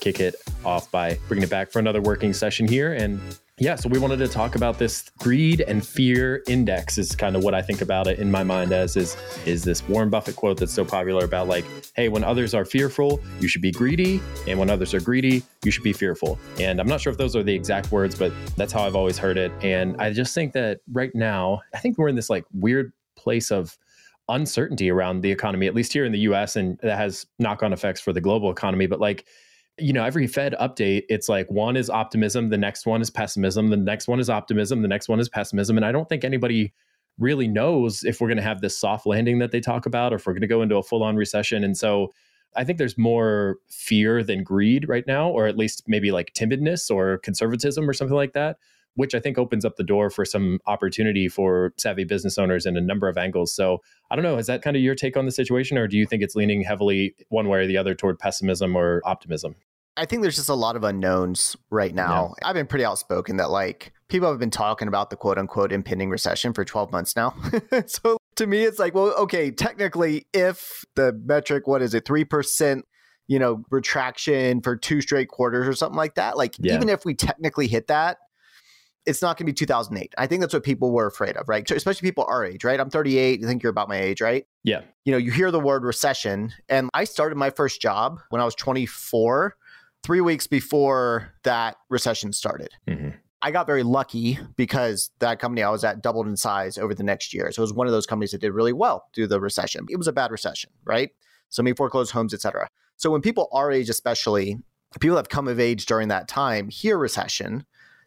kick it off by bringing it back for another working session here. And yeah, so we wanted to talk about this greed and fear index is kind of what I think about it in my mind as is is this Warren Buffett quote that's so popular about like, hey, when others are fearful, you should be greedy, and when others are greedy, you should be fearful. And I'm not sure if those are the exact words, but that's how I've always heard it. And I just think that right now, I think we're in this like weird place of uncertainty around the economy, at least here in the US, and that has knock on effects for the global economy. But like, you know, every Fed update, it's like one is optimism, the next one is pessimism, the next one is optimism, the next one is pessimism. And I don't think anybody really knows if we're going to have this soft landing that they talk about or if we're going to go into a full on recession. And so I think there's more fear than greed right now, or at least maybe like timidness or conservatism or something like that which I think opens up the door for some opportunity for savvy business owners in a number of angles. So I don't know, is that kind of your take on the situation, or do you think it's leaning heavily one way or the other toward pessimism or optimism? I think there's just a lot of unknowns right now. Yeah. I've been pretty outspoken that like people have been talking about the quote unquote impending recession for 12 months now. so to me, it's like, well, okay, technically, if the metric, what is it, 3%, you know, retraction for two straight quarters or something like that, like yeah. even if we technically hit that, it's not going to be 2008. I think that's what people were afraid of, right? So especially people our age, right? I'm 38. You think you're about my age, right? Yeah. You know, you hear the word recession, and I started my first job when I was 24, three weeks before that recession started. Mm-hmm. I got very lucky because that company I was at doubled in size over the next year. So it was one of those companies that did really well through the recession. It was a bad recession, right? So many foreclosed homes, et cetera. So when people our age, especially people that have come of age during that time, hear recession,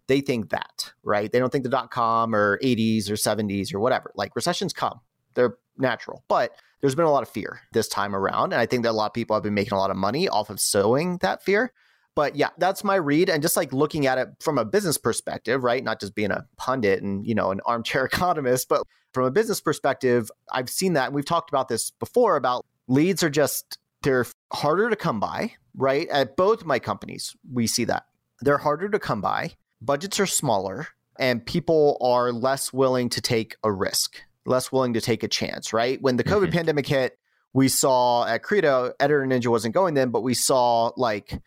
they think that, right? They don't think the dot com or 80s or 70s or whatever. Like recessions come, they're natural. But there's been a lot of fear this time around. And I think that a lot of people have been making a lot of money off of sowing that fear. But yeah, that's my read. And just like looking at it from a business perspective, right? Not just being a pundit and, you know, an armchair economist, but from a business perspective, I've seen that. And we've talked about this before about leads are just, they're harder to come by, right? At both my companies, we see that. They're harder to come by budgets are smaller and people are less willing to take a risk, less willing to take a chance, right? When the COVID mm-hmm. pandemic hit, we saw at Credo, Editor Ninja wasn't going then, but we saw like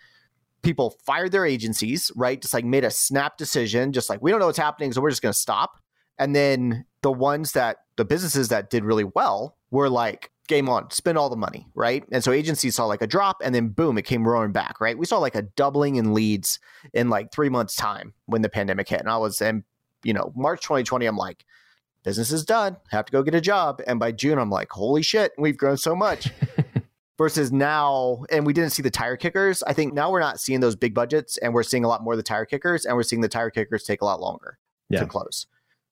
people fired their agencies, right? Just like made a snap decision, just like we don't know what's happening, so we're just going to stop. And then the ones that the businesses that did really well were like, game on, spend all the money, right? And so agencies saw like a drop and then boom, it came roaring back, right? We saw like a doubling in leads in like three months' time when the pandemic hit. And I was, and you know, March 2020, I'm like, business is done, have to go get a job. And by June, I'm like, holy shit, we've grown so much. Versus now, and we didn't see the tire kickers. I think now we're not seeing those big budgets and we're seeing a lot more of the tire kickers and we're seeing the tire kickers take a lot longer yeah. to close.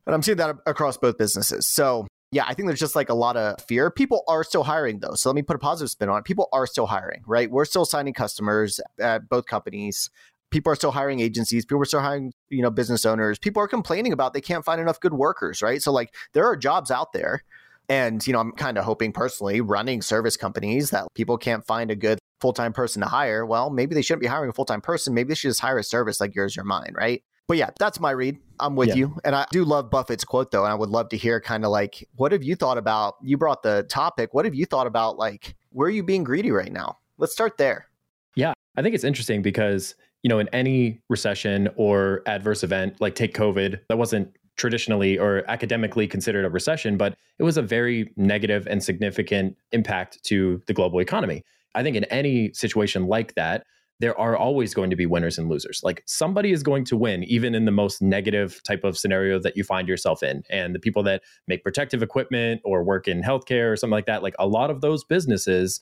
And I'm seeing that across both businesses. So yeah, I think there's just like a lot of fear. People are still hiring though. So let me put a positive spin on it. People are still hiring, right? We're still signing customers at both companies. People are still hiring agencies. People are still hiring, you know, business owners. People are complaining about they can't find enough good workers, right? So like there are jobs out there. And, you know, I'm kind of hoping personally running service companies that people can't find a good full time person to hire. Well, maybe they shouldn't be hiring a full time person. Maybe they should just hire a service like yours or mine, right? But yeah, that's my read. I'm with yeah. you. And I do love Buffett's quote though. And I would love to hear kind of like, what have you thought about? You brought the topic. What have you thought about like, where are you being greedy right now? Let's start there. Yeah. I think it's interesting because, you know, in any recession or adverse event, like take COVID, that wasn't traditionally or academically considered a recession, but it was a very negative and significant impact to the global economy. I think in any situation like that, there are always going to be winners and losers. Like somebody is going to win, even in the most negative type of scenario that you find yourself in. And the people that make protective equipment or work in healthcare or something like that, like a lot of those businesses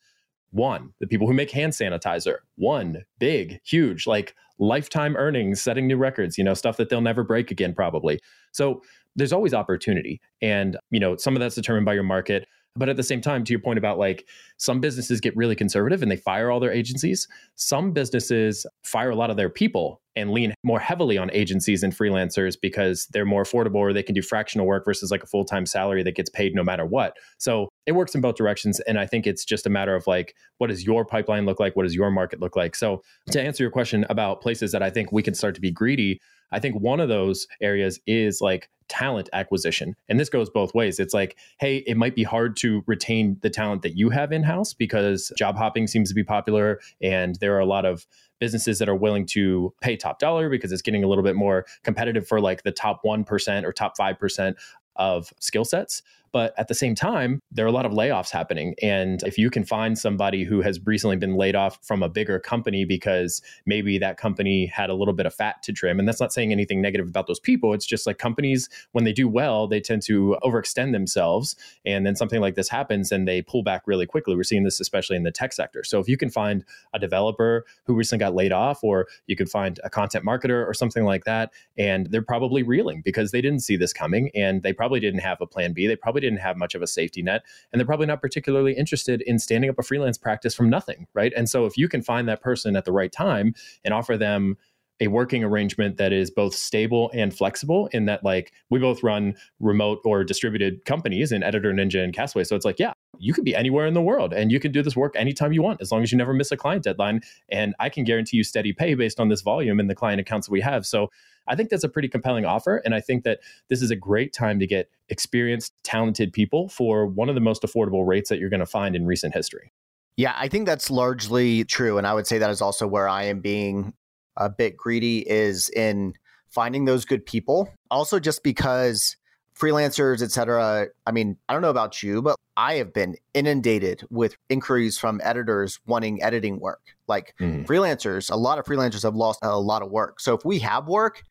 won. The people who make hand sanitizer one big, huge, like lifetime earnings, setting new records, you know, stuff that they'll never break again, probably. So there's always opportunity. And, you know, some of that's determined by your market. But at the same time, to your point about like some businesses get really conservative and they fire all their agencies, some businesses fire a lot of their people and lean more heavily on agencies and freelancers because they're more affordable or they can do fractional work versus like a full time salary that gets paid no matter what. So it works in both directions. And I think it's just a matter of like, what does your pipeline look like? What does your market look like? So, to answer your question about places that I think we can start to be greedy, I think one of those areas is like talent acquisition. And this goes both ways. It's like, hey, it might be hard to retain the talent that you have in house because job hopping seems to be popular and there are a lot of businesses that are willing to pay top dollar because it's getting a little bit more competitive for like the top 1% or top 5% of skill sets. But at the same time, there are a lot of layoffs happening. And if you can find somebody who has recently been laid off from a bigger company because maybe that company had a little bit of fat to trim, and that's not saying anything negative about those people. It's just like companies, when they do well, they tend to overextend themselves. And then something like this happens and they pull back really quickly. We're seeing this especially in the tech sector. So if you can find a developer who recently got laid off, or you could find a content marketer or something like that, and they're probably reeling because they didn't see this coming and they probably didn't have a plan B. They probably didn't have much of a safety net and they're probably not particularly interested in standing up a freelance practice from nothing right? And so if you can find that person at the right time and offer them a working arrangement that is both stable and flexible in that like we both run remote or distributed companies in editor ninja and castaway so it's like yeah you could be anywhere in the world and you can do this work anytime you want as long as you never miss a client deadline and i can guarantee you steady pay based on this volume and the client accounts that we have. So I think that's a pretty compelling offer. And I think that this is a great time to get experienced, talented people for one of the most affordable rates that you're going to find in recent history. Yeah, I think that's largely true. And I would say that is also where I am being a bit greedy is in finding those good people. Also, just because freelancers, etc. I mean, I don't know about you, but I have been inundated with inquiries from editors wanting editing work. Like mm. freelancers, a lot of freelancers have lost a lot of work. So if we have work,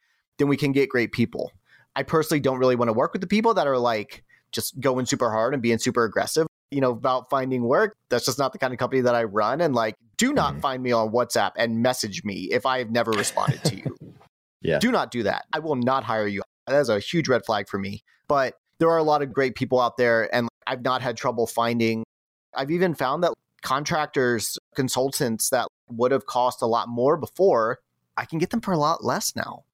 then we can get great people. I personally don't really want to work with the people that are like just going super hard and being super aggressive, you know, about finding work. That's just not the kind of company that I run. And like, do not mm. find me on WhatsApp and message me if I have never responded to you. yeah. Do not do that. I will not hire you. That is a huge red flag for me. But there are a lot of great people out there, and I've not had trouble finding. I've even found that contractors, consultants that would have cost a lot more before, I can get them for a lot less now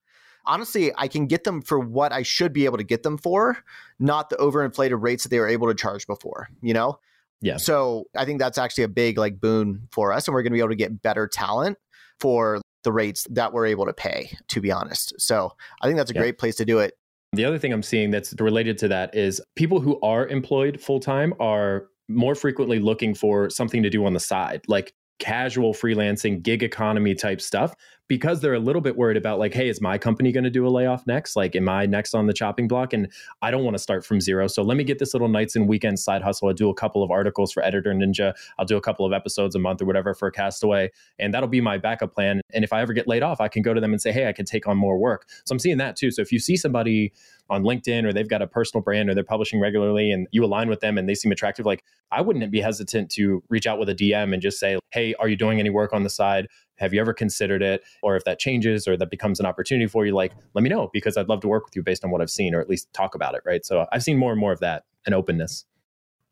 honestly, I can get them for what I should be able to get them for, not the overinflated rates that they were able to charge before, you know? Yeah. So I think that's actually a big like boon for us. And we're going to be able to get better talent for the rates that we're able to pay, to be honest. So I think that's a yeah. great place to do it. The other thing I'm seeing that's related to that is people who are employed full time are more frequently looking for something to do on the side. Like casual freelancing, gig economy type stuff because they're a little bit worried about like, hey, is my company going to do a layoff next? Like, am I next on the chopping block? And I don't want to start from zero. So let me get this little nights and weekends side hustle. I'll do a couple of articles for Editor Ninja. I'll do a couple of episodes a month or whatever for Castaway. And that'll be my backup plan. And if I ever get laid off, I can go to them and say, hey, I can take on more work. So I'm seeing that too. So if you see somebody on LinkedIn or they've got a personal brand or they're publishing regularly and you align with them and they seem attractive, like I wouldn't be hesitant to reach out with a DM and just say, hey, are you doing any work on the side? Have you ever considered it? Or if that changes or that becomes an opportunity for you, like, let me know because I'd love to work with you based on what I've seen or at least talk about it. Right. So I've seen more and more of that and openness.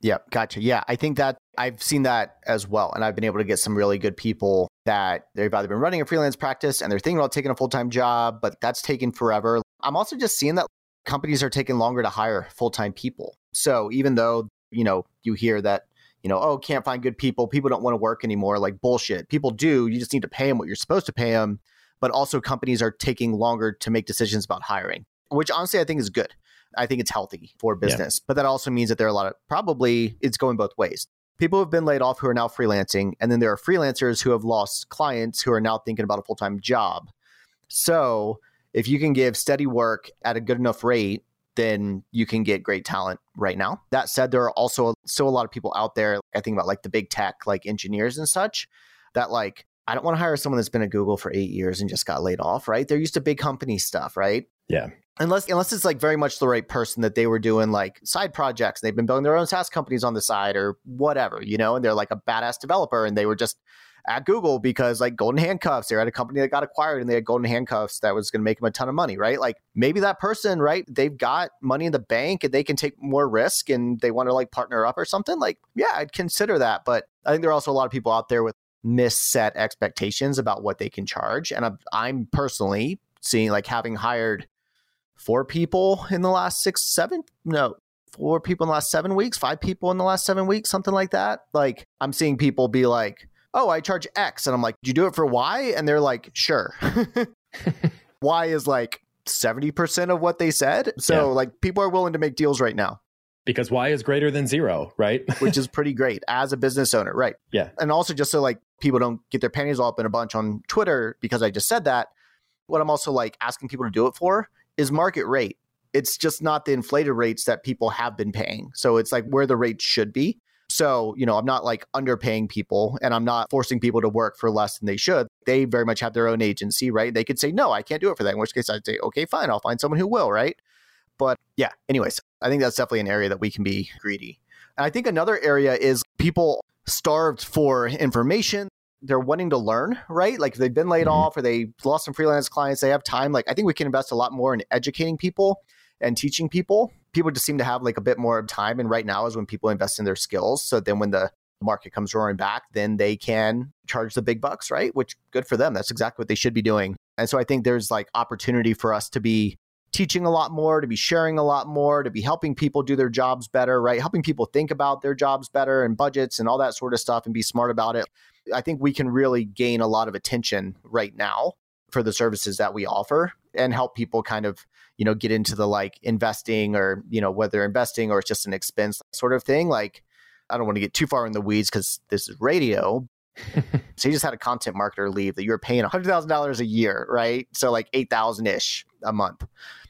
Yeah, gotcha. Yeah, I think that I've seen that as well. And I've been able to get some really good people that they've either been running a freelance practice and they're thinking about taking a full time job, but that's taken forever. I'm also just seeing that companies are taking longer to hire full time people. So even though, you know, you hear that you know, oh, can't find good people. People don't want to work anymore. Like bullshit. People do. You just need to pay them what you're supposed to pay them. But also, companies are taking longer to make decisions about hiring, which honestly I think is good. I think it's healthy for business. Yeah. But that also means that there are a lot of probably it's going both ways. People have been laid off who are now freelancing, and then there are freelancers who have lost clients who are now thinking about a full time job. So if you can give steady work at a good enough rate then you can get great talent right now. That said, there are also still a lot of people out there. I think about like the big tech, like engineers and such, that like, I don't want to hire someone that's been at Google for eight years and just got laid off, right? They're used to big company stuff, right? Yeah. Unless unless it's like very much the right person that they were doing like side projects, they've been building their own SaaS companies on the side or whatever, you know, and they're like a badass developer and they were just at Google because like golden handcuffs, they're at a company that got acquired and they had golden handcuffs that was going to make them a ton of money, right? Like maybe that person, right? They've got money in the bank and they can take more risk and they want to like partner up or something. Like, yeah, I'd consider that. But I think there are also a lot of people out there with misset expectations about what they can charge. And I'm, I'm personally seeing like having hired four people in the last six, seven, no, four people in the last seven weeks, five people in the last seven weeks, something like that. Like I'm seeing people be like, oh, I charge X. And I'm like, do you do it for Y? And they're like, sure. y is like 70% of what they said. So yeah. like people are willing to make deals right now. Because Y is greater than zero, right? Which is pretty great as a business owner, right? Yeah. And also just so like people don't get their panties all up in a bunch on Twitter because I just said that, what I'm also like asking people to do it for is market rate. It's just not the inflated rates that people have been paying. So it's like where the rates should be. So, you know, I'm not like underpaying people and I'm not forcing people to work for less than they should. They very much have their own agency, right? They could say, no, I can't do it for that. In which case I'd say, okay, fine, I'll find someone who will, right? But yeah, anyways, I think that's definitely an area that we can be greedy. And I think another area is people starved for information. They're wanting to learn, right? Like they've been laid mm-hmm. off or they lost some freelance clients, they have time. Like I think we can invest a lot more in educating people and teaching people. People just seem to have like a bit more time. And right now is when people invest in their skills. So then when the market comes roaring back, then they can charge the big bucks, right? Which good for them. That's exactly what they should be doing. And so I think there's like opportunity for us to be teaching a lot more, to be sharing a lot more, to be helping people do their jobs better, right? Helping people think about their jobs better and budgets and all that sort of stuff and be smart about it. I think we can really gain a lot of attention right now for the services that we offer and help people kind of you know get into the like investing or you know whether investing or it's just an expense sort of thing like i don't want to get too far in the weeds because this is radio. So you just had a content marketer leave that you were paying $100000 a year right? So like 8000-ish a month.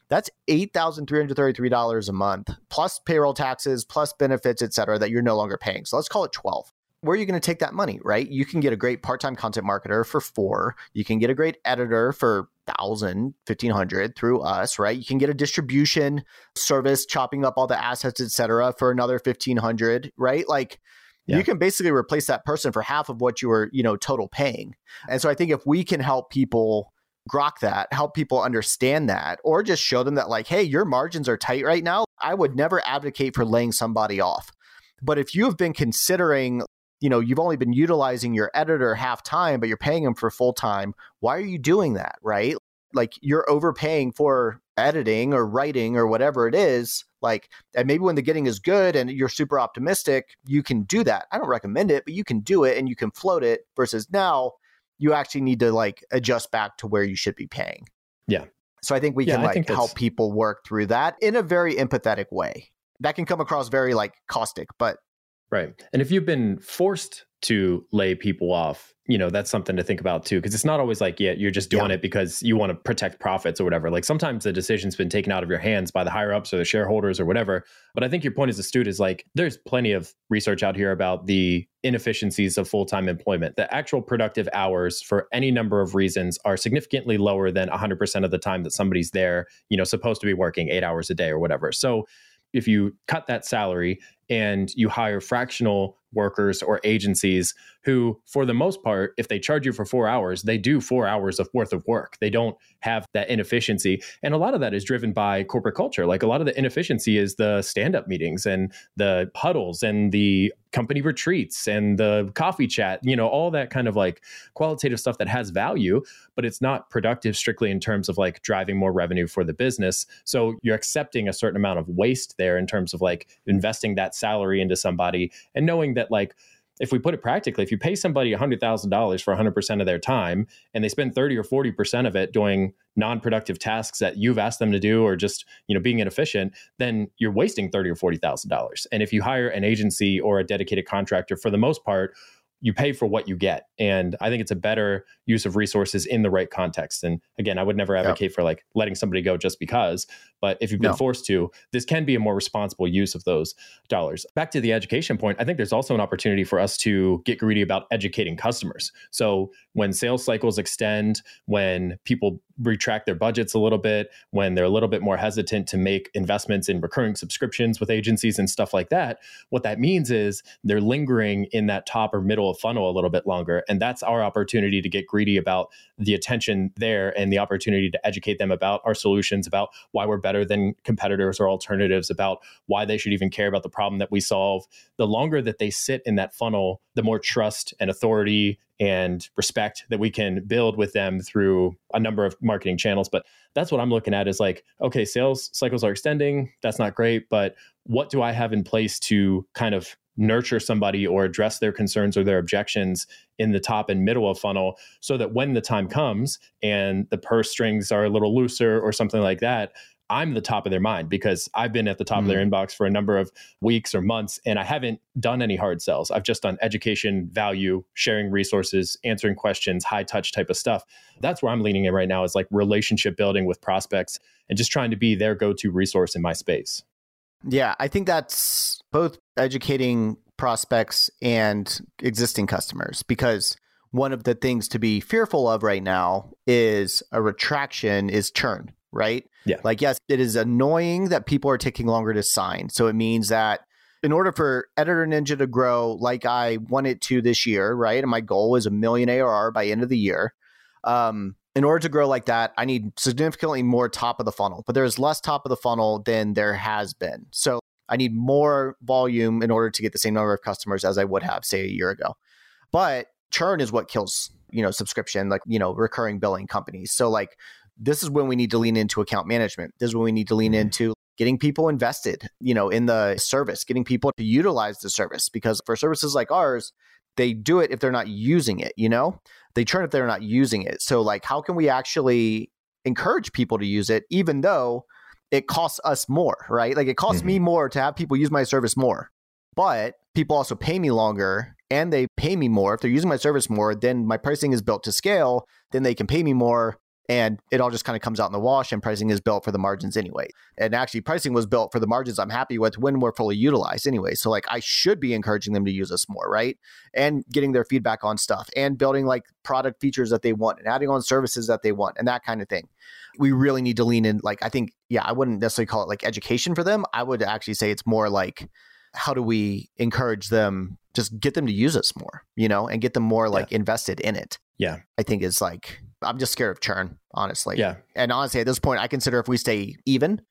That's $8333 a month plus payroll taxes plus benefits et cetera that you're no longer paying. So let's call it 12 where are you going to take that money, right? You can get a great part-time content marketer for four. You can get a great editor for thousand, fifteen hundred through us, right? You can get a distribution service, chopping up all the assets, etc., for another fifteen hundred, right? Like yeah. you can basically replace that person for half of what you were, you know, total paying. And so I think if we can help people grok that, help people understand that, or just show them that, like, hey, your margins are tight right now, I would never advocate for laying somebody off. But if you have been considering you know you've only been utilizing your editor half time but you're paying them for full time. Why are you doing that right? Like you're overpaying for editing or writing or whatever it is like and maybe when the getting is good and you're super optimistic you can do that. I don't recommend it but you can do it and you can float it versus now you actually need to like adjust back to where you should be paying. Yeah. So i think we yeah, can like help people work through that in a very empathetic way. That can come across very like caustic but Right. And if you've been forced to lay people off, you know, that's something to think about too. Cause it's not always like, yeah, you're just doing yeah. it because you want to protect profits or whatever. Like sometimes the decision's been taken out of your hands by the higher ups or the shareholders or whatever. But I think your point as astute is like, there's plenty of research out here about the inefficiencies of full time employment. The actual productive hours for any number of reasons are significantly lower than 100% of the time that somebody's there, you know, supposed to be working eight hours a day or whatever. So, if you cut that salary and you hire fractional workers or agencies who, for the most part, if they charge you for four hours, they do four hours of worth of work. They don't have that inefficiency. And a lot of that is driven by corporate culture. Like a lot of the inefficiency is the stand up meetings and the huddles and the company retreats and the coffee chat, you know, all that kind of like qualitative stuff that has value, but it's not productive strictly in terms of like driving more revenue for the business. So you're accepting a certain amount of waste there in terms of like investing that salary into somebody and knowing that like if we put it practically, if you pay somebody $100,000 for 100% of their time and they spend 30 or 40% of it doing non-productive tasks that you've asked them to do or just, you know, being inefficient, then you're wasting 30 or $40,000. And if you hire an agency or a dedicated contractor for the most part you pay for what you get. And I think it's a better use of resources in the right context. And again, I would never advocate for like letting somebody go just because, but if you've been no. forced to, this can be a more responsible use of those dollars. Back to the education point, I think there's also an opportunity for us to get greedy about educating customers. So when sales cycles extend, when people retract their budgets a little bit, when they're a little bit more hesitant to make investments in recurring subscriptions with agencies and stuff like that, what that means is they're lingering in that top or middle of funnel a little bit longer. And that's our opportunity to get greedy about the attention there and the opportunity to educate them about our solutions, about why we're better than competitors or alternatives, about why they should even care about the problem that we solve. The longer that they sit in that funnel, the more trust and authority and respect that we can build with them through a number of marketing channels. But that's what I'm looking at is like, okay, sales cycles are extending. That's not great. But what do I have in place to kind of nurture somebody or address their concerns or their objections in the top and middle of funnel so that when the time comes and the purse strings are a little looser or something like that I'm the top of their mind because I've been at the top mm. of their mm. inbox for a number of weeks or months and I haven't done any hard sells. I've just done education, value, sharing resources, answering questions, high touch type of stuff. That's where I'm leaning in right now is like relationship building with prospects and just trying to be their go-to resource in my space. Yeah, I think that's both educating prospects and existing customers because one of the things to be fearful of right now is a retraction is churn right? Yeah. Like, yes, it is annoying that people are taking longer to sign. So it means that in order for Editor Ninja to grow like I want it to this year, right? And my goal is a million ARR by end of the year. Um, in order to grow like that, I need significantly more top of the funnel, but there's less top of the funnel than there has been. So I need more volume in order to get the same number of customers as I would have, say, a year ago. But churn is what kills, you know, subscription, like, you know, recurring billing companies. So like this is when we need to lean into account management. This is when we need to lean mm-hmm. into getting people invested, you know, in the service, getting people to utilize the service because for services like ours, they do it if they're not using it, you know? They churn if they're not using it. So like how can we actually encourage people to use it even though it costs us more, right? Like it costs mm-hmm. me more to have people use my service more. But people also pay me longer and they pay me more. If they're using my service more, then my pricing is built to scale, then they can pay me more and it all just kind of comes out in the wash and pricing is built for the margins anyway. And actually pricing was built for the margins i'm happy with when we're fully utilized anyway. So like i should be encouraging them to use us more right? And getting their feedback on stuff and building like product features that they want and adding on services that they want and that kind of thing. We really need to lean in like i think yeah i wouldn't necessarily call it like education for them. I would actually say it's more like how do we encourage them just get them to use us more you know and get them more like yeah. invested in it. Yeah. I think is like I'm just scared of churn, honestly. Yeah. And honestly, at this point, I consider if we stay even,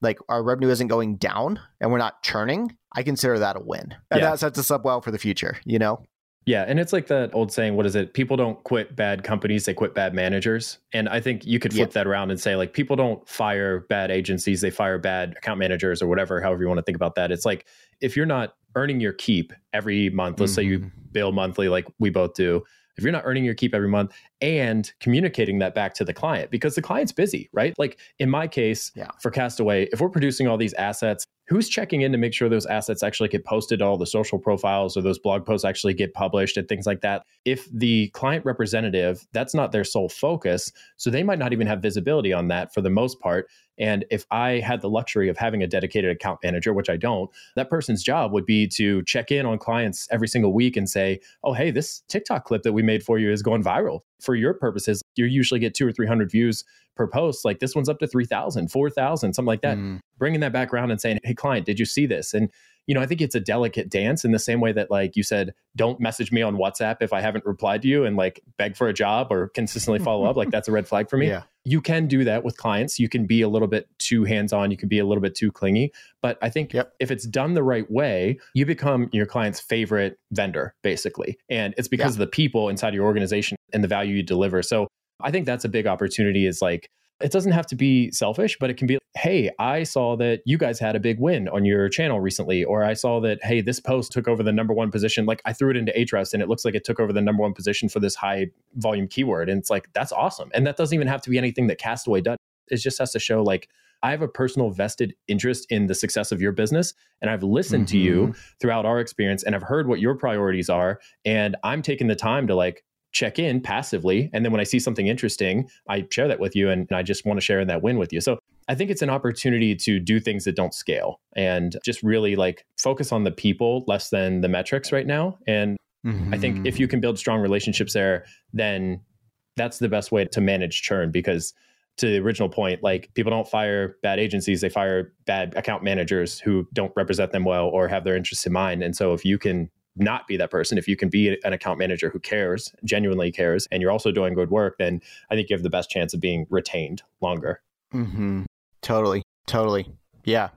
like our revenue isn't going down and we're not churning, I consider that a win. And yeah. that sets us up well for the future, you know? Yeah. And it's like that old saying, what is it? People don't quit bad companies, they quit bad managers. And I think you could flip yeah. that around and say, like, people don't fire bad agencies, they fire bad account managers or whatever, however you want to think about that. It's like if you're not earning your keep every month, let's mm-hmm. say you mm-hmm. bill monthly, like we both do if you're not earning your keep every month and communicating that back to the client because the client's busy, right? Like in my case, yeah. for Castaway, if we're producing all these assets, who's checking in to make sure those assets actually get posted to all the social profiles or those blog posts actually get published and things like that if the client representative that's not their sole focus so they might not even have visibility on that for the most part and if I had the luxury of having a dedicated account manager, which I don't, that person's job would be to check in on clients every single week and say, oh, hey, this TikTok clip that we made for you is going viral. For your purposes, you usually get two or 300 views per post. Like this one's up to 3,000, 4,000, something like that. Mm. Bringing that back around and saying, hey, client, did you see this? And you know, I think it's a delicate dance in the same way that, like you said, don't message me on WhatsApp if I haven't replied to you and like beg for a job or consistently follow up. Like that's a red flag for me. Yeah. You can do that with clients. You can be a little bit too hands on. You can be a little bit too clingy. But I think yep. if it's done the right way, you become your client's favorite vendor, basically. And it's because yeah. of the people inside your organization and the value you deliver. So I think that's a big opportunity is like, it doesn't have to be selfish, but it can be, hey, I saw that you guys had a big win on your channel recently, or I saw that, hey, this post took over the number one position. Like I threw it into Ahrefs and it looks like it took over the number one position for this high volume keyword. And it's like, that's awesome. And that doesn't even have to be anything that Castaway does. It just has to show like, I have a personal vested interest in the success of your business. And I've listened mm-hmm. to you mm-hmm. throughout our experience and I've heard what your priorities are. And I'm taking the time to like check in passively. And then when I see something interesting, I share that with you and, and I just want to share in that win with you. So I think it's an opportunity to do things that don't scale and just really like focus on the people less than the metrics right now. And mm-hmm. I think if you can build strong relationships there, then that's the best way to manage churn because to the original point, like people don't fire bad agencies, they fire bad account managers who don't represent them well or have their interests in mind. And so if you can not be that person, if you can be an account manager who cares, genuinely cares, and you're also doing good work, then I think you have the best chance of being retained longer. Mm-hmm. Totally. Totally. Yeah.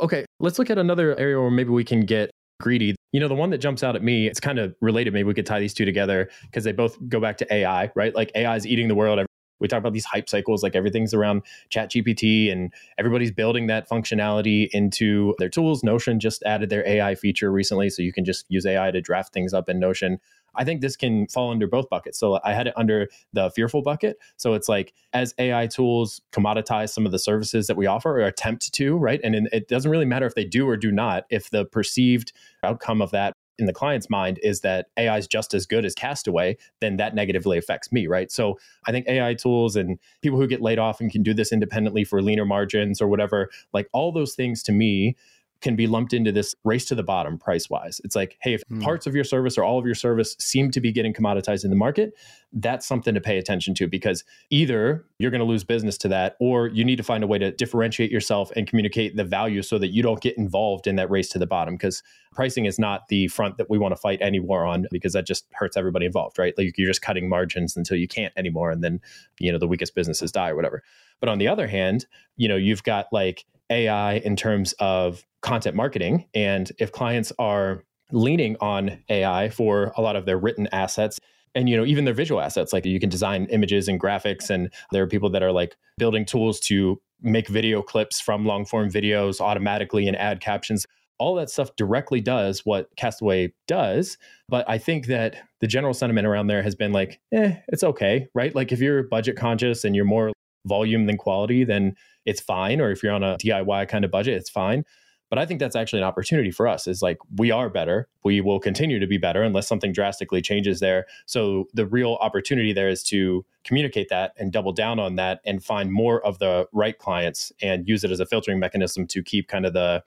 Okay. Let's look at another area where maybe we can get greedy. You know, the one that jumps out at me, it's kind of related. Maybe we could tie these two together because they both go back to AI, right? Like AI is eating the world. We talk about these hype cycles, like everything's around Chat GPT and everybody's building that functionality into their tools. Notion just added their AI feature recently, so you can just use AI to draft things up in Notion. I think this can fall under both buckets. So I had it under the fearful bucket. So it's like as AI tools commoditize some of the services that we offer or attempt to, right? And in, it doesn't really matter if they do or do not, if the perceived outcome of that in the client's mind is that AI is just as good as Castaway, then that negatively affects me, right? So I think AI tools and people who get laid off and can do this independently for leaner margins or whatever, like all those things to me can be lumped into this race to the bottom price wise. It's like, hey, if mm. parts of your service or all of your service seem to be getting commoditized in the market, that's something to pay attention to because either you're going to lose business to that or you need to find a way to differentiate yourself and communicate the value so that you don't get involved in that race to the bottom because pricing is not the front that we want to fight any war on because that just hurts everybody involved, right? Like you're just cutting margins until you can't anymore and then, you know, the weakest businesses die or whatever. But on the other hand, you know, you've got like AI in terms of content marketing. And if clients are leaning on AI for a lot of their written assets, and you know even their visual assets like you can design images and graphics and there are people that are like building tools to make video clips from long form videos automatically and add captions all that stuff directly does what castaway does but i think that the general sentiment around there has been like eh it's okay right like if you're budget conscious and you're more volume than quality then it's fine. Or if you're on a DIY kind of budget, it's fine. But I think that's actually an opportunity for us is like we are better. We will continue to be better unless something drastically changes there. So the real opportunity there is to communicate that and double down on that and find more of the right clients and use it as a filtering mechanism to keep kind of the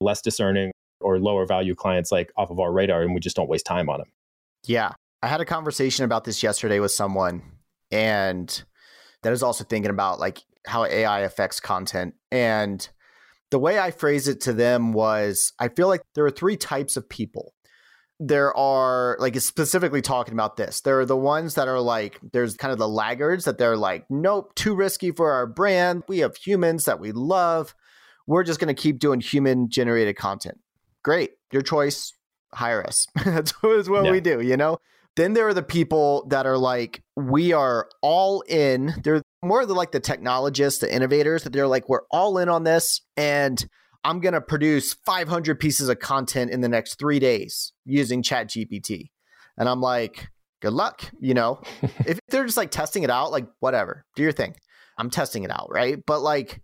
less discerning or lower value clients like off of our radar and we just don't waste time on them. Yeah. I had a conversation about this yesterday with someone and that is also thinking about like how AI affects content. And the way I phrased it to them was I feel like there are three types of people. There are like specifically talking about this. There are the ones that are like, there's kind of the laggards that they're like, nope, too risky for our brand. We have humans that we love. We're just going to keep doing human generated content. Great. Your choice. Hire us. That's what yeah. we do, you know? Then there are the people that are like, we are all in. They're more the, like the technologists, the innovators that they're like, we're all in on this. And I'm going to produce 500 pieces of content in the next three days using Chat GPT. And I'm like, good luck. You know, if they're just like testing it out, like whatever, do your thing. I'm testing it out. Right. But like,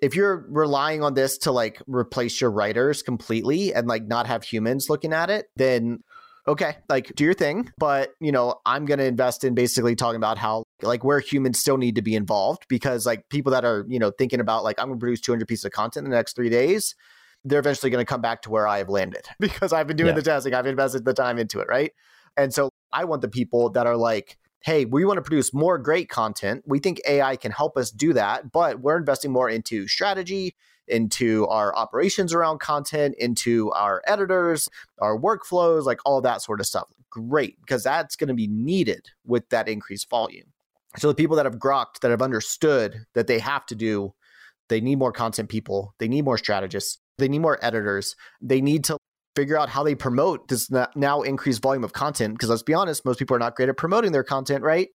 if you're relying on this to like replace your writers completely and like not have humans looking at it, then okay, like do your thing. But, you know, I'm going to invest in basically talking about how, like, where humans still need to be involved because, like, people that are, you know, thinking about, like, I'm going to produce 200 pieces of content in the next three days, they're eventually going to come back to where I have landed because I've been doing yeah. the testing, I've invested the time into it, right? And so I want the people that are like, hey, we want to produce more great content. We think AI can help us do that, but we're investing more into strategy, into our operations around content, into our editors, our workflows, like all that sort of stuff. Great, because that's going to be needed with that increased volume. So the people that have grokked, that have understood that they have to do, they need more content people, they need more strategists, they need more editors, they need to figure out how they promote this now increased volume of content. Because let's be honest, most people are not great at promoting their content, right?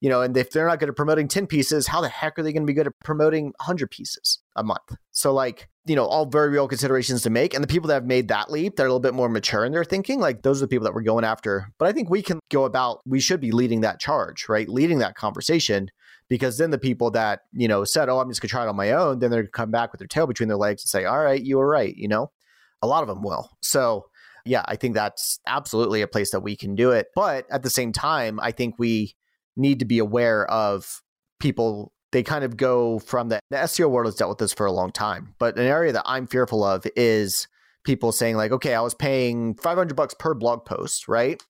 You know, and if they're not good at promoting 10 pieces, how the heck are they going to be good at promoting 100 pieces a month? So, like, you know, all very real considerations to make. And the people that have made that leap, they're a little bit more mature in their thinking. Like, those are the people that we're going after. But I think we can go about, we should be leading that charge, right? Leading that conversation. Because then the people that, you know, said, oh, I'm just going to try it on my own, then they're going to come back with their tail between their legs and say, all right, you were right. You know, a lot of them will. So, yeah, I think that's absolutely a place that we can do it. But at the same time, I think we, need to be aware of people they kind of go from the, the SEO world has dealt with this for a long time, but an area that I'm fearful of is people saying like, okay, I was paying 500 bucks per blog post, right?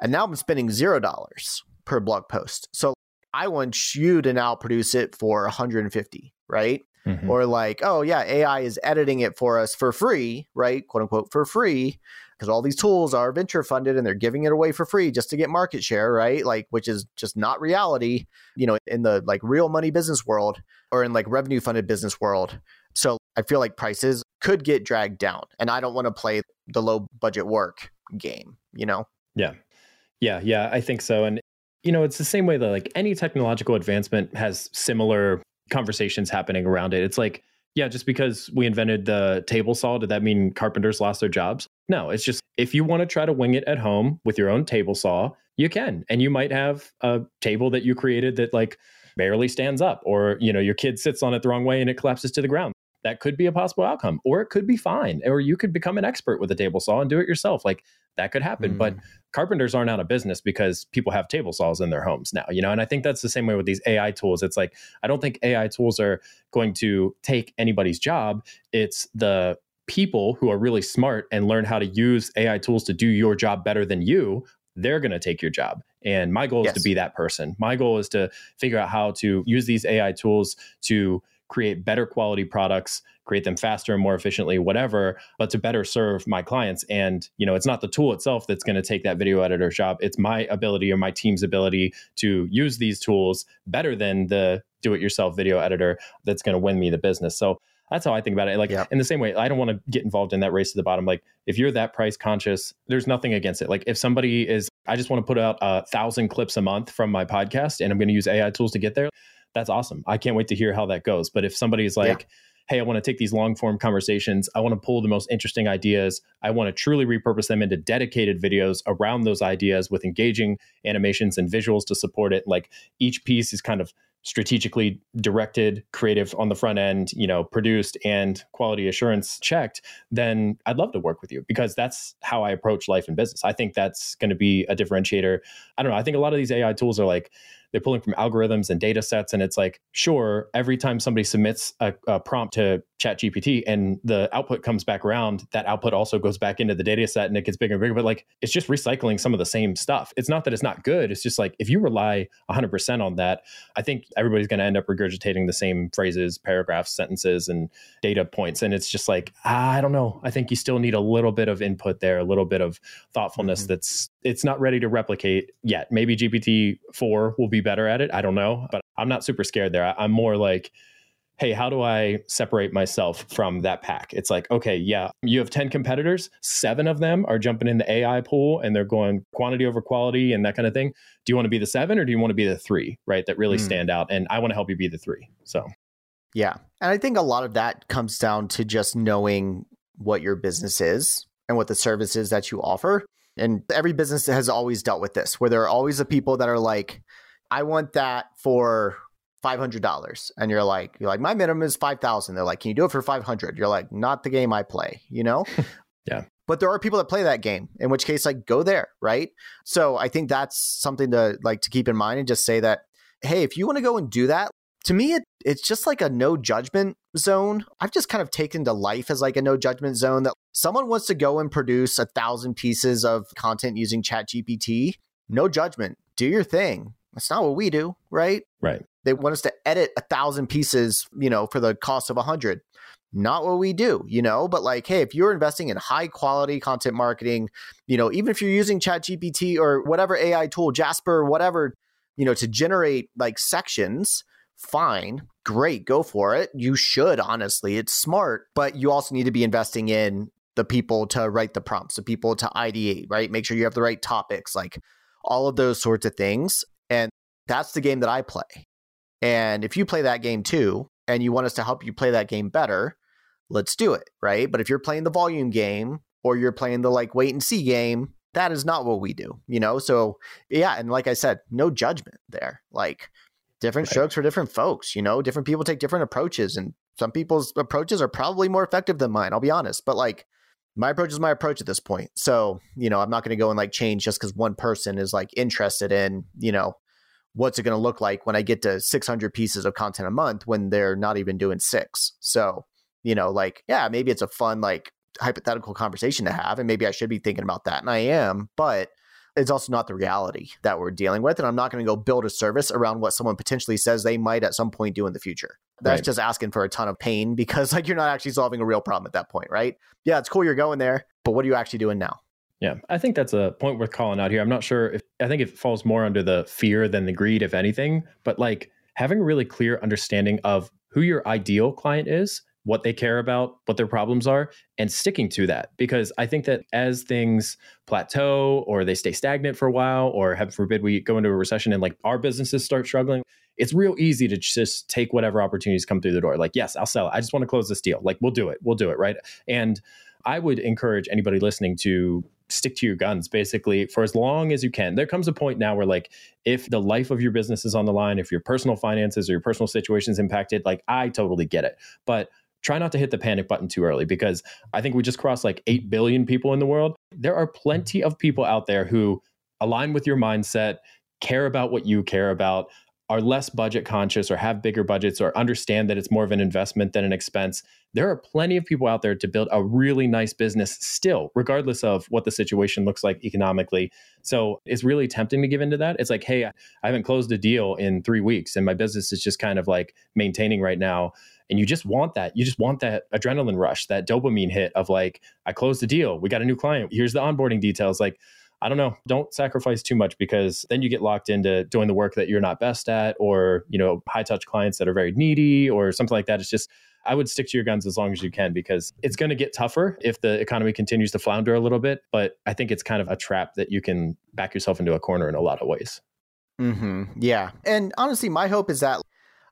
And now I'm spending zero dollars per blog post. So I want you to now produce it for 150, right? Mm-hmm. Or like, oh yeah, AI is editing it for us for free, right? Quote unquote for free because all these tools are venture funded and they're giving it away for free just to get market share, right? Like, which is just not reality, you know, in the like real money business world or in like revenue funded business world. So I feel like prices could get dragged down. And I don't want to play the low budget work game, you know? Yeah. Yeah. Yeah. I think so. And, you know, it's the same way that like any technological advancement has similar conversations happening around it. It's like, yeah, just because we invented the table saw, did that mean carpenters lost their jobs? No, it's just if you want to try to wing it at home with your own table saw, you can. And you might have a table that you created that like barely stands up, or you know, your kid sits on it the wrong way and it collapses to the ground. That could be a possible outcome, or it could be fine, or you could become an expert with a table saw and do it yourself. Like that could happen. Mm. But carpenters aren't out of business because people have table saws in their homes now, you know? And I think that's the same way with these AI tools. It's like, I don't think AI tools are going to take anybody's job. It's the people who are really smart and learn how to use AI tools to do your job better than you. They're going to take your job. And my goal yes. is to be that person. My goal is to figure out how to use these AI tools to create better quality products create them faster and more efficiently whatever but to better serve my clients and you know it's not the tool itself that's going to take that video editor job it's my ability or my team's ability to use these tools better than the do it yourself video editor that's going to win me the business so that's how I think about it. Like in the same way, I don't want to get involved in that race to the bottom. Like if you're that price conscious, there's nothing against it. Like if somebody is, I just want to put out a thousand clips a month from my podcast and I'm going to use AI tools to get there that's awesome. I can't wait to hear how that goes. But if somebody's like, yeah. hey, I want to take these long form conversations, I want to pull the most interesting ideas, I want to truly repurpose them into dedicated videos around those ideas with engaging animations and visuals to support it. Like each piece is kind of strategically directed, creative on the front end, you know, produced and quality assurance checked, then I'd love to work with you because that's how I approach life and business. I think that's going to be a differentiator. I don't know. I think a lot of these AI tools are like they're pulling from algorithms and data sets and it's like sure every time somebody submits a, a prompt to chat gpt and the output comes back around that output also goes back into the data set and it gets bigger and bigger but like it's just recycling some of the same stuff it's not that it's not good it's just like if you rely 100% on that i think everybody's going to end up regurgitating the same phrases paragraphs sentences and data points and it's just like i don't know i think you still need a little bit of input there a little bit of thoughtfulness mm-hmm. that's it's not ready to replicate yet maybe gpt 4 will be be better at it. I don't know, but I'm not super scared there. I'm more like, hey, how do I separate myself from that pack? It's like, okay, yeah, you have 10 competitors, seven of them are jumping in the AI pool and they're going quantity over quality and that kind of thing. Do you want to be the seven or do you want to be the three, right? That really mm. stand out. And I want to help you be the three. So, yeah. And I think a lot of that comes down to just knowing what your business is and what the services that you offer. And every business has always dealt with this, where there are always the people that are like, I want that for five hundred dollars, and you're like, you're like, my minimum is five thousand. They're like, can you do it for five hundred? You're like, not the game I play, you know? yeah. But there are people that play that game, in which case, like, go there, right? So I think that's something to like to keep in mind and just say that, hey, if you want to go and do that, to me, it it's just like a no judgment zone. I've just kind of taken to life as like a no judgment zone that someone wants to go and produce a thousand pieces of content using Chat GPT. No judgment. Do your thing that's not what we do, right? Right. They want us to edit a thousand pieces, you know, for the cost of a hundred. Not what we do, you know, but like, hey, if you're investing in high quality content marketing, you know, even if you're using Chat GPT or whatever AI tool, Jasper, whatever, you know, to generate like sections, fine, great, go for it. You should, honestly. It's smart, but you also need to be investing in the people to write the prompts, the people to ideate, right? Make sure you have the right topics, like all of those sorts of things. And that's the game that I play. And if you play that game too, and you want us to help you play that game better, let's do it, right? But if you're playing the volume game or you're playing the like wait and see game, that is not what we do, you know? So, yeah. And like I said, no judgment there. Like different right. strokes for different folks, you know? Different people take different approaches, and some people's approaches are probably more effective than mine, I'll be honest. But like, my approach is my approach at this point. So, you know, I'm not going to go and like change just because one person is like interested in, you know, what's it going to look like when I get to 600 pieces of content a month when they're not even doing six. So, you know, like, yeah, maybe it's a fun, like, hypothetical conversation to have. And maybe I should be thinking about that. And I am, but it's also not the reality that we're dealing with. And I'm not going to go build a service around what someone potentially says they might at some point do in the future. That's right. just asking for a ton of pain because like you're not actually solving a real problem at that point, right? Yeah, it's cool you're going there, but what are you actually doing now? Yeah, I think that's a point worth calling out here. I'm not sure if I think it falls more under the fear than the greed, if anything, but like having a really clear understanding of who your ideal client is what they care about, what their problems are, and sticking to that. Because I think that as things plateau or they stay stagnant for a while, or heaven forbid we go into a recession and like our businesses start struggling, it's real easy to just take whatever opportunities come through the door. Like, yes, I'll sell it. I just want to close this deal. Like, we'll do it. We'll do it. Right. And I would encourage anybody listening to stick to your guns basically for as long as you can. There comes a point now where like if the life of your business is on the line, if your personal finances or your personal situation is impacted, like I totally get it. But try not to hit the panic button too early because I think we just crossed like 8 billion people in the world. There are plenty of people out there who align with your mindset, care about what you care about, are less budget conscious or have bigger budgets or understand that it's more of an investment than an expense. There are plenty of people out there to build a really nice business still, regardless of what the situation looks like economically. So it's really tempting to give into that. It's like, hey, I haven't closed a deal in three weeks and my business is just kind of like maintaining right now. And you just want that. You just want that adrenaline rush, that dopamine hit of like, I closed a deal. We got a new client. Here's the onboarding details. Like, I don't know, don't sacrifice too much because then you get locked into doing the work that you're not best at or, you know, high touch clients that are very needy or something like that. It's just I would stick to your guns as long as you can because it's going to get tougher if the economy continues to flounder a little bit, but I think it's kind of a trap that you can back yourself into a corner in a lot of ways. Mhm. Yeah. And honestly, my hope is that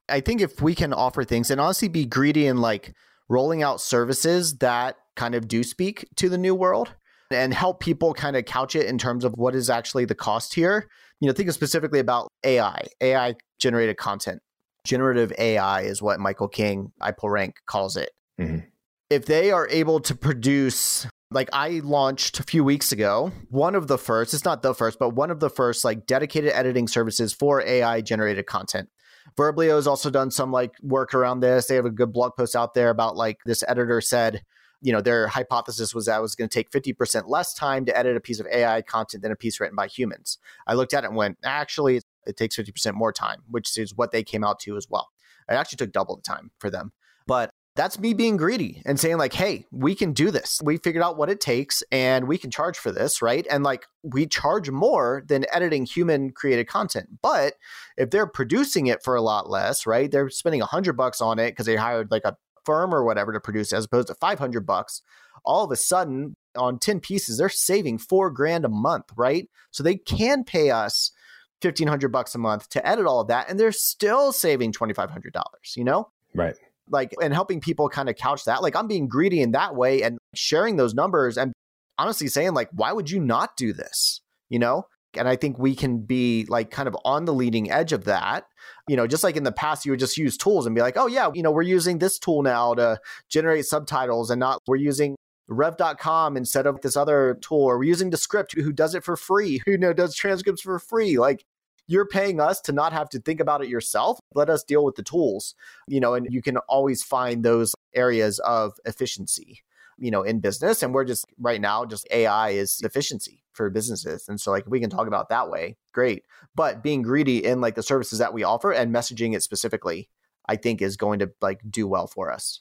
I think if we can offer things and honestly be greedy in like rolling out services that kind of do speak to the new world and help people kind of couch it in terms of what is actually the cost here. You know, think specifically about AI, AI generated content. Generative AI is what Michael King, iPullRank, calls it. Mm-hmm. If they are able to produce, like I launched a few weeks ago, one of the first, it's not the first, but one of the first like dedicated editing services for AI generated content. Verblio has also done some like work around this. They have a good blog post out there about like this editor said you know, their hypothesis was that it was going to take 50% less time to edit a piece of AI content than a piece written by humans. I looked at it and went, actually, it takes 50% more time, which is what they came out to as well. It actually took double the time for them. But that's me being greedy and saying, like, hey, we can do this. We figured out what it takes and we can charge for this, right? And like, we charge more than editing human created content. But if they're producing it for a lot less, right? They're spending a hundred bucks on it because they hired like a firm or whatever to produce as opposed to 500 bucks all of a sudden on 10 pieces they're saving 4 grand a month right? So they can pay us 1500 bucks a month to edit all of that and they're still saving $2500 you know? Right. Like and helping people kind of couch that. Like i'm being greedy in that way and sharing those numbers and honestly saying like why would you not do this? You know and I think we can be like kind of on the leading edge of that. You know, just like in the past, you would just use tools and be like, oh, yeah, you know, we're using this tool now to generate subtitles and not we're using rev.com instead of this other tool or we're using Descript who does it for free, who you know does transcripts for free. Like you're paying us to not have to think about it yourself. Let us deal with the tools, you know, and you can always find those areas of efficiency you know, in business. And we're just right now, just AI is efficiency for businesses. And so like we can talk about that way, great. But being greedy in like the services that we offer and messaging it specifically, I think is going to like do well for us.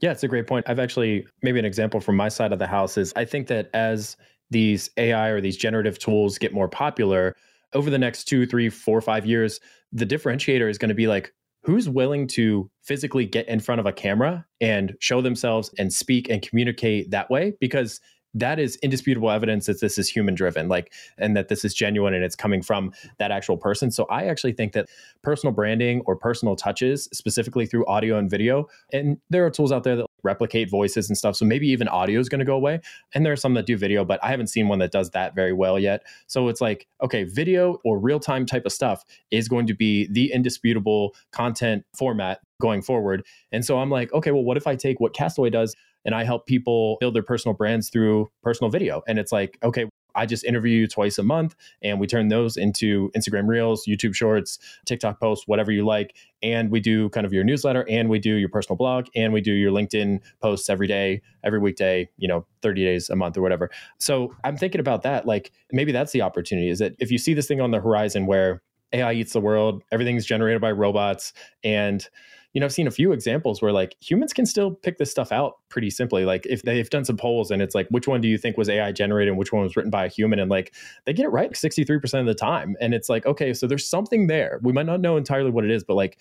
Yeah, it's a great point. I've actually maybe an example from my side of the house is I think that as these AI or these generative tools get more popular over the next two, three, four, five years, the differentiator is going to be like, who's willing to physically get in front of a camera and show themselves and speak and communicate that way? Because that is indisputable evidence that this is human driven like and that this is genuine and it's coming from that actual person. So i actually think that personal branding or personal touches specifically through audio and video and there are tools out there that replicate voices and stuff. So maybe even audio is going to go away. And there are some that do video but i haven't seen one that does that very well yet. So it's like okay video or real time type of stuff is going to be the indisputable content format going forward. And so i'm like okay well what if i take what castaway does and I help people build their personal brands through personal video. And it's like, okay, I just interview you twice a month and we turn those into Instagram Reels, YouTube Shorts, TikTok posts, whatever you like. And we do kind of your newsletter and we do your personal blog and we do your LinkedIn posts every day, every weekday, you know, 30 days a month or whatever. So I'm thinking about that. Like maybe that's the opportunity is that if you see this thing on the horizon where AI eats the world, everything's generated by robots and you know, I've seen a few examples where like humans can still pick this stuff out pretty simply. Like if they've done some polls and it's like, which one do you think was AI generated and which one was written by a human? And like they get it right 63% of the time. And it's like, okay, so there's something there. We might not know entirely what it is, but like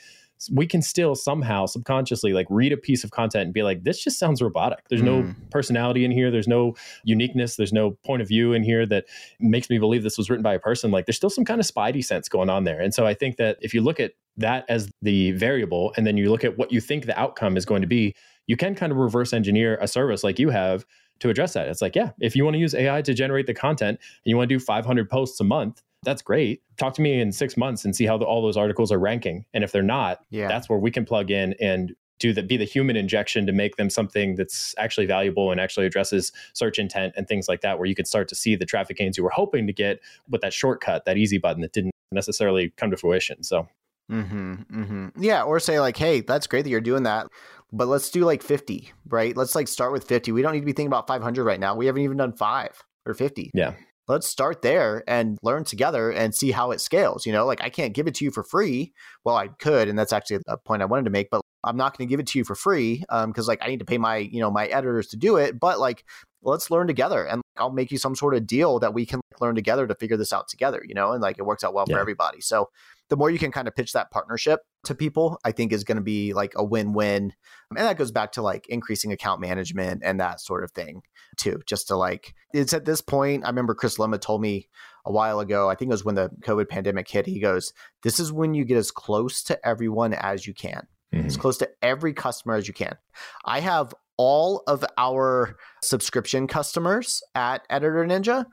we can still somehow subconsciously like read a piece of content and be like, this just sounds robotic. There's mm. no personality in here. There's no uniqueness. There's no point of view in here that makes me believe this was written by a person. Like there's still some kind of spidey sense going on there. And so I think that if you look at that as the variable and then you look at what you think the outcome is going to be, you can kind of reverse engineer a service like you have to address that. It's like, yeah, if you want to use AI to generate the content and you want to do 500 posts a month, that's great. Talk to me in six months and see how the, all those articles are ranking. And if they're not, yeah. that's where we can plug in and do the be the human injection to make them something that's actually valuable and actually addresses search intent and things like that, where you could start to see the traffic gains you were hoping to get with that shortcut, that easy button that didn't necessarily come to fruition. So. Mm-hmm, mm-hmm. Yeah, or say like, "Hey, that's great that you're doing that, but let's do like 50, right? Let's like start with 50. We don't need to be thinking about 500 right now. We haven't even done five or 50. Yeah, let's start there and learn together and see how it scales. You know, like I can't give it to you for free. Well, I could, and that's actually a point I wanted to make, but I'm not going to give it to you for free because um, like I need to pay my you know my editors to do it. But like let's learn together and I'll make you some sort of deal that we can learn together to figure this out together. You know, and like it works out well yeah. for everybody. So the more you can kind of pitch that partnership to people, I think is going to be like a win win. And that goes back to like increasing account management and that sort of thing too. Just to like, it's at this point, I remember Chris Lema told me a while ago, I think it was when the COVID pandemic hit, he goes, This is when you get as close to everyone as you can, mm-hmm. as close to every customer as you can. I have all of our subscription customers at Editor Ninja.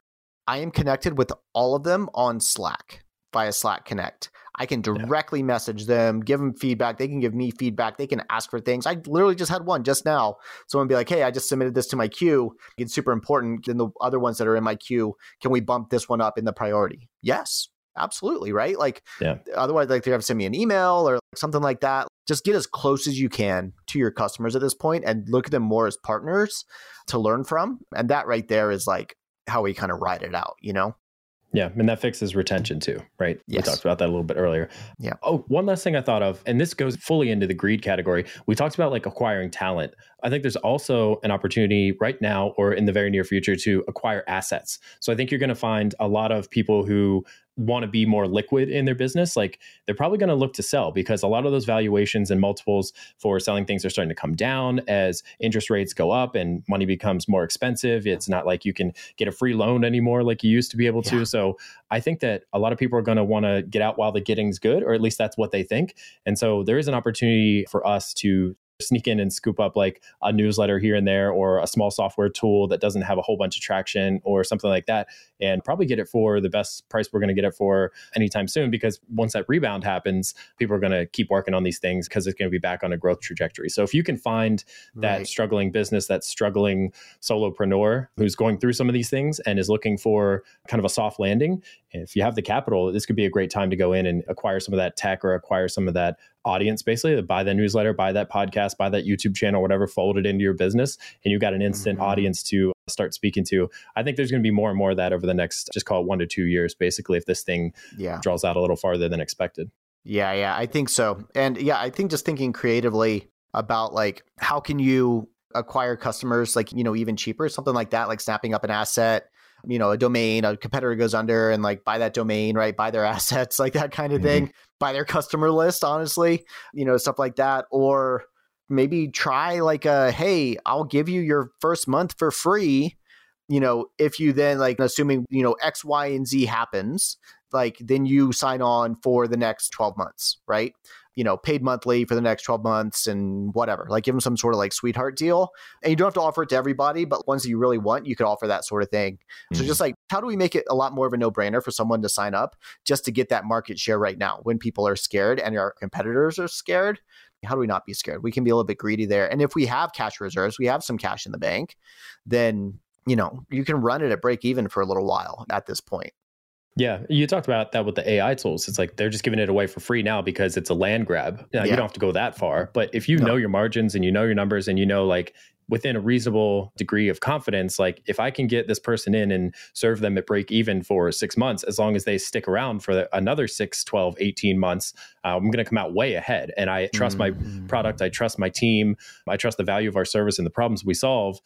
I am connected with all of them on Slack via Slack Connect. I can directly yeah. message them, give them feedback. They can give me feedback. They can ask for things. I literally just had one just now. Someone be like, "Hey, I just submitted this to my queue. It's super important. Then the other ones that are in my queue, can we bump this one up in the priority?" Yes, absolutely. Right? Like, yeah. Otherwise, like they have to send me an email or something like that. Just get as close as you can to your customers at this point, and look at them more as partners to learn from. And that right there is like how we kind of ride it out. You know? Yeah, and that fixes retention too, right? Yes. We talked about that a little bit earlier. Yeah. Oh, one last thing I thought of, and this goes fully into the greed category. We talked about like acquiring talent. I think there's also an opportunity right now or in the very near future to acquire assets. So I think you're going to find a lot of people who want to be more liquid in their business, like they're probably going to look to sell because a lot of those valuations and multiples for selling things are starting to come down as interest rates go up and money becomes more expensive. It's not like you can get a free loan anymore like you used to be able to. So I think that a lot of people are going to want to get out while the getting's good, or at least that's what they think. And so there is an opportunity for us to sneak in and scoop up like a newsletter here and there or a small software tool that doesn't have a whole bunch of traction or something like that and probably get it for the best price we're going to get it for anytime soon because once that rebound happens people are going to keep working on these things because it's going to be back on a growth trajectory so if you can find that right. struggling business that struggling solopreneur who's going through some of these things and is looking for kind of a soft landing if you have the capital this could be a great time to go in and acquire some of that tech or acquire some of that audience basically buy that newsletter, buy that podcast, buy that YouTube channel, whatever, fold it into your business, and you've got an instant mm-hmm. audience to start speaking to. I think there's going to be more and more of that over the next, just call it one to two years, basically, if this thing yeah. draws out a little farther than expected. Yeah, yeah, I think so. And yeah, I think just thinking creatively about like how can you acquire customers like, you know, even cheaper, something like that, like snapping up an asset you know, a domain, a competitor goes under and like buy that domain, right? Buy their assets, like that kind of mm-hmm. thing buy their customer list, honestly, you know, stuff like that. Or maybe try like a, hey, I'll give you your first month for free. You know, if you then like assuming, you know, X, Y, and Z happens, like then you sign on for the next 12 months, right? you know, paid monthly for the next 12 months and whatever. Like give them some sort of like sweetheart deal. And you don't have to offer it to everybody, but ones that you really want, you could offer that sort of thing. Mm-hmm. So just like how do we make it a lot more of a no-brainer for someone to sign up just to get that market share right now when people are scared and our competitors are scared? How do we not be scared? We can be a little bit greedy there. And if we have cash reserves, we have some cash in the bank, then you know, you can run it at break even for a little while at this point. Yeah, you talked about that with the AI tools. It's like they're just giving it away for free now because it's a land grab. Now, yeah. You don't have to go that far, but if you no. know your margins and you know your numbers and you know like within a reasonable degree of confidence, like if I can get this person in and serve them at break even for six months, as long as they stick around for another six, 12, 18 months, uh, I'm going to come out way ahead. And I trust mm-hmm. my product. I trust my team. I trust the value of our service and the problems we solve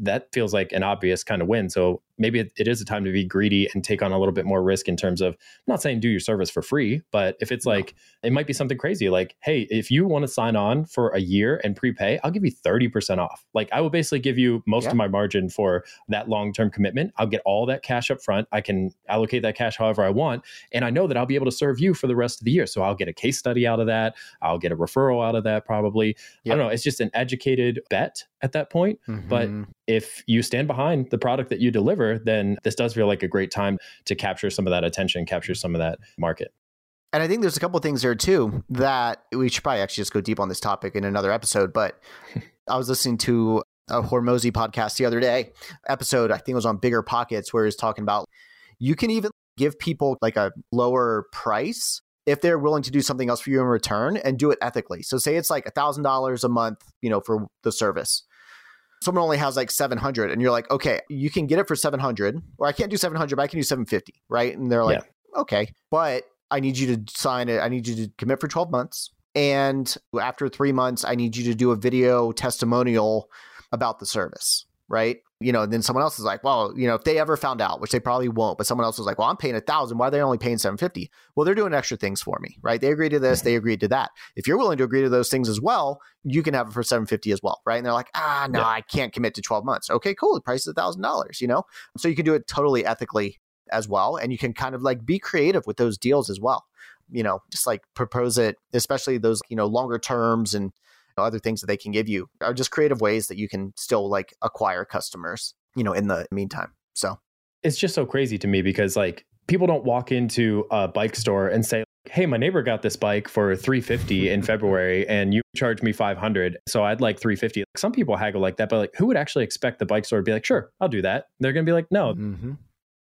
that feels like an obvious kind of win. So maybe it, it is a time to be greedy and take on a little bit more risk in terms of I'm not saying do your service for free, but if it's like it might be something crazy like, hey, if you want to sign on for a year and prepay, I'll give you 30% off. Like I will basically give you most yeah. of my margin for that long-term commitment. I'll get all that cash up front. I can allocate that cash however I want. And I know that I'll be able to serve you for the rest of the year. So I'll get a case study out of that. I'll get a referral out of that probably. Yep. I don't know. It's just an educated bet at that point. Mm-hmm. But if you stand behind the product that you deliver, then this does feel like a great time to capture some of that attention, capture some of that market. And I think there's a couple things there too that we should probably actually just go deep on this topic in another episode. But I was listening to a Hormozi podcast the other day, episode, I think it was on Bigger Pockets, where he's talking about you can even give people like a lower price if they're willing to do something else for you in return and do it ethically. So say it's like a thousand dollars a month, you know, for the service someone only has like 700 and you're like okay you can get it for 700 or i can't do 700 but i can do 750 right and they're like yeah. okay but i need you to sign it i need you to commit for 12 months and after three months i need you to do a video testimonial about the service right you know, and then someone else is like, well, you know, if they ever found out, which they probably won't, but someone else was like, well, I'm paying a thousand. Why are they only paying 750? Well, they're doing extra things for me, right? They agreed to this, they agreed to that. If you're willing to agree to those things as well, you can have it for 750 as well, right? And they're like, ah, no, yeah. I can't commit to 12 months. Okay, cool. The price is a thousand dollars, you know? So you can do it totally ethically as well. And you can kind of like be creative with those deals as well. You know, just like propose it, especially those, you know, longer terms and other things that they can give you are just creative ways that you can still like acquire customers you know, in the meantime. So it's just so crazy to me because like people don't walk into a bike store and say, "Hey, my neighbor got this bike for 350 in February and you charged me 500, so I'd like 350." Some people haggle like that, but like who would actually expect the bike store to be like, "Sure, I'll do that." They're going to be like, "No." Mm-hmm.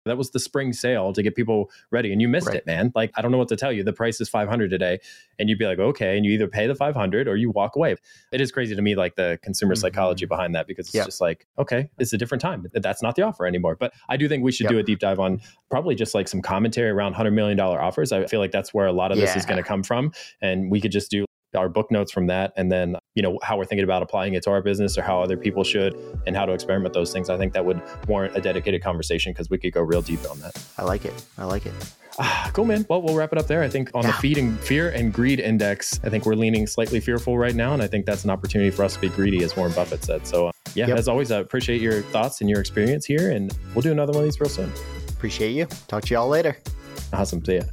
That was the spring sale to get people ready, and you missed right. it, man. Like I don't know what to tell you. The price is five hundred today, and you'd be like, okay, and you either pay the five hundred or you walk away. It is crazy to me, like the consumer mm-hmm. psychology behind that, because it's yep. just like, okay, it's a different time. That's not the offer anymore. But I do think we should yep. do a deep dive on probably just like some commentary around hundred million dollar offers. I feel like that's where a lot of yeah. this is going to come from, and we could just do our book notes from that and then you know how we're thinking about applying it to our business or how other people should and how to experiment those things i think that would warrant a dedicated conversation because we could go real deep on that. I like it. I like it. Ah, cool man. Well we'll wrap it up there. I think on yeah. the feed and fear and greed index i think we're leaning slightly fearful right now and i think that's an opportunity for us to be greedy as warren buffett said. So uh, yeah yep. as always i appreciate your thoughts and your experience here and we'll do another one of these real soon. Appreciate you. Talk to y'all later. Awesome. See ya